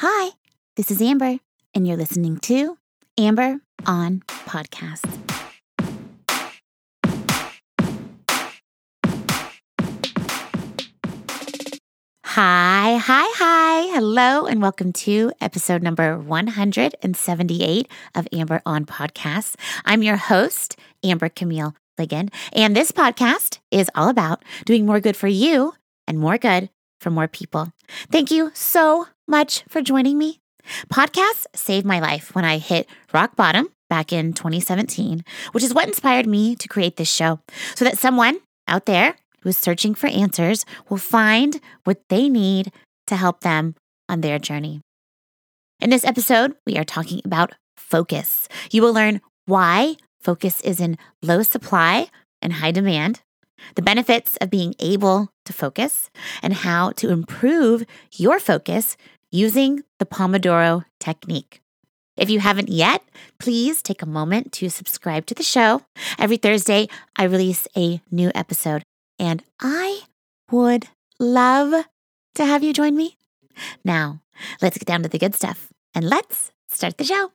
Hi, this is Amber, and you're listening to Amber on Podcast. Hi, hi, hi. Hello, and welcome to episode number 178 of Amber on Podcast. I'm your host, Amber Camille Ligon, and this podcast is all about doing more good for you and more good for more people. Thank you so much for joining me. Podcasts saved my life when I hit rock bottom back in 2017, which is what inspired me to create this show so that someone out there who is searching for answers will find what they need to help them on their journey. In this episode, we are talking about focus. You will learn why focus is in low supply and high demand, the benefits of being able to focus, and how to improve your focus using the Pomodoro technique. If you haven't yet, please take a moment to subscribe to the show. Every Thursday, I release a new episode, and I would love to have you join me. Now, let's get down to the good stuff and let's start the show.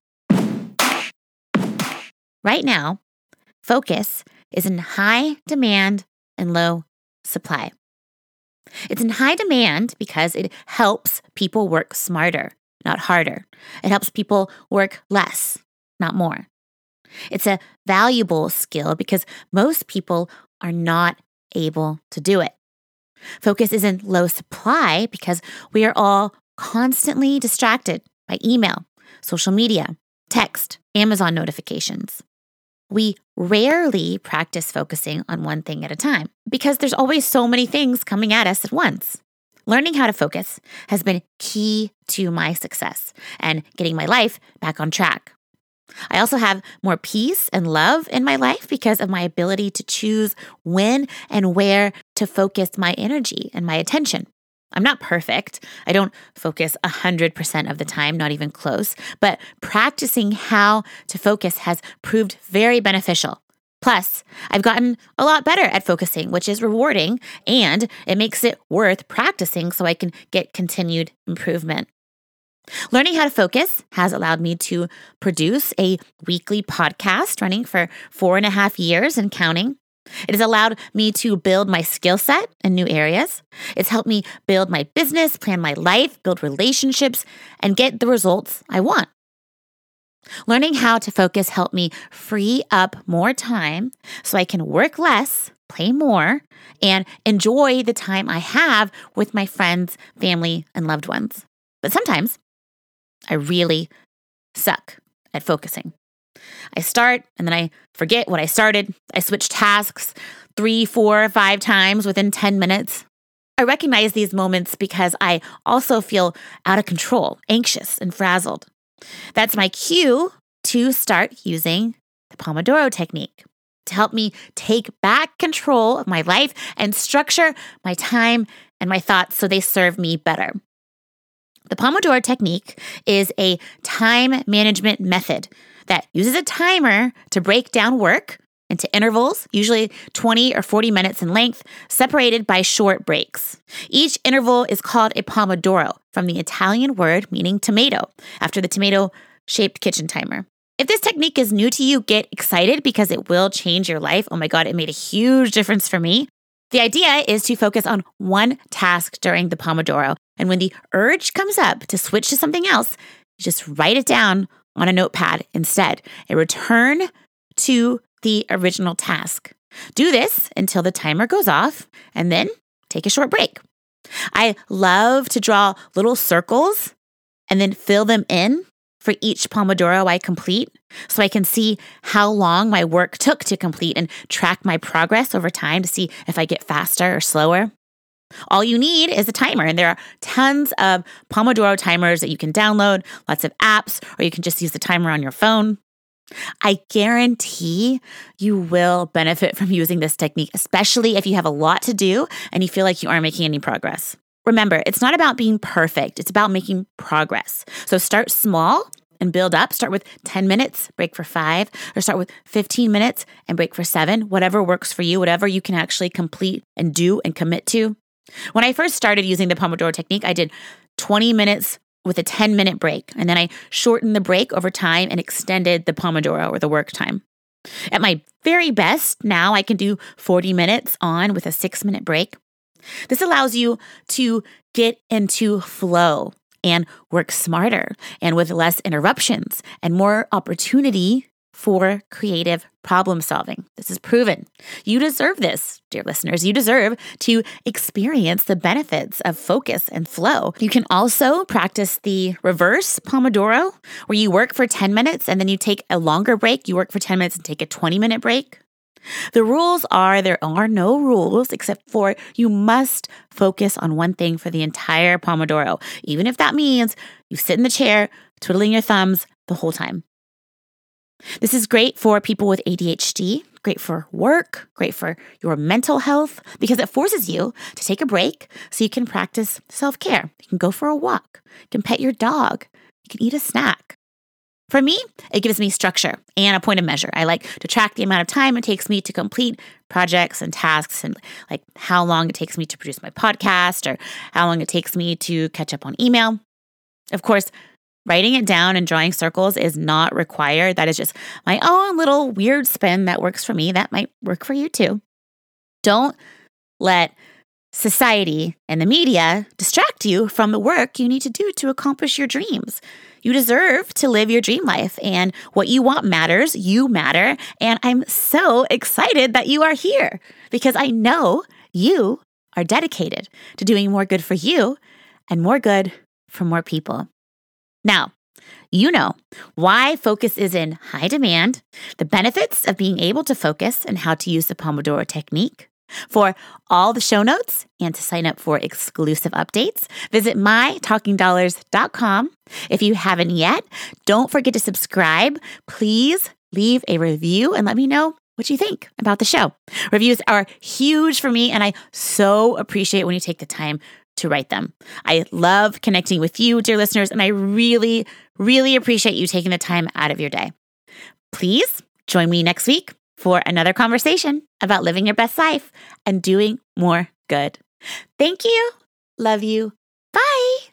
Right now, focus is in high demand and low supply. It's in high demand because it helps people work smarter, not harder. It helps people work less, not more. It's a valuable skill because most people are not able to do it. Focus is in low supply because we are all constantly distracted by email, social media, text, Amazon notifications. We rarely practice focusing on one thing at a time because there's always so many things coming at us at once. Learning how to focus has been key to my success and getting my life back on track. I also have more peace and love in my life because of my ability to choose when and where to focus my energy and my attention. I'm not perfect. I don't focus 100% of the time, not even close, but practicing how to focus has proved very beneficial. Plus, I've gotten a lot better at focusing, which is rewarding, and it makes it worth practicing so I can get continued improvement. Learning how to focus has allowed me to produce a weekly podcast running for four and a half years and counting. It has allowed me to build my skill set in new areas. It's helped me build my business, plan my life, build relationships, and get the results I want. Learning how to focus helped me free up more time so I can work less, play more, and enjoy the time I have with my friends, family, and loved ones. But sometimes I really suck at focusing. I start and then I forget what I started. I switch tasks three, four, five times within 10 minutes. I recognize these moments because I also feel out of control, anxious, and frazzled. That's my cue to start using the Pomodoro technique to help me take back control of my life and structure my time and my thoughts so they serve me better. The Pomodoro technique is a time management method that uses a timer to break down work into intervals, usually 20 or 40 minutes in length, separated by short breaks. Each interval is called a pomodoro, from the Italian word meaning tomato, after the tomato shaped kitchen timer. If this technique is new to you, get excited because it will change your life. Oh my God, it made a huge difference for me. The idea is to focus on one task during the Pomodoro. And when the urge comes up to switch to something else, just write it down on a notepad instead and return to the original task. Do this until the timer goes off and then take a short break. I love to draw little circles and then fill them in for each Pomodoro I complete so I can see how long my work took to complete and track my progress over time to see if I get faster or slower. All you need is a timer, and there are tons of Pomodoro timers that you can download, lots of apps, or you can just use the timer on your phone. I guarantee you will benefit from using this technique, especially if you have a lot to do and you feel like you aren't making any progress. Remember, it's not about being perfect, it's about making progress. So start small and build up. Start with 10 minutes, break for five, or start with 15 minutes and break for seven, whatever works for you, whatever you can actually complete and do and commit to. When I first started using the Pomodoro technique, I did 20 minutes with a 10 minute break. And then I shortened the break over time and extended the Pomodoro or the work time. At my very best, now I can do 40 minutes on with a six minute break. This allows you to get into flow and work smarter and with less interruptions and more opportunity for creative problem solving. This is proven. You deserve this, dear listeners. You deserve to experience the benefits of focus and flow. You can also practice the reverse Pomodoro, where you work for 10 minutes and then you take a longer break. You work for 10 minutes and take a 20 minute break. The rules are there are no rules except for you must focus on one thing for the entire Pomodoro, even if that means you sit in the chair twiddling your thumbs the whole time. This is great for people with ADHD, great for work, great for your mental health, because it forces you to take a break so you can practice self care. You can go for a walk, you can pet your dog, you can eat a snack. For me, it gives me structure and a point of measure. I like to track the amount of time it takes me to complete projects and tasks and like how long it takes me to produce my podcast or how long it takes me to catch up on email. Of course, Writing it down and drawing circles is not required. That is just my own little weird spin that works for me. That might work for you too. Don't let society and the media distract you from the work you need to do to accomplish your dreams. You deserve to live your dream life, and what you want matters. You matter. And I'm so excited that you are here because I know you are dedicated to doing more good for you and more good for more people. Now, you know why focus is in high demand, the benefits of being able to focus, and how to use the Pomodoro technique. For all the show notes and to sign up for exclusive updates, visit mytalkingdollars.com. If you haven't yet, don't forget to subscribe. Please leave a review and let me know what you think about the show. Reviews are huge for me, and I so appreciate when you take the time to write them. I love connecting with you, dear listeners, and I really, really appreciate you taking the time out of your day. Please join me next week for another conversation about living your best life and doing more good. Thank you. Love you. Bye.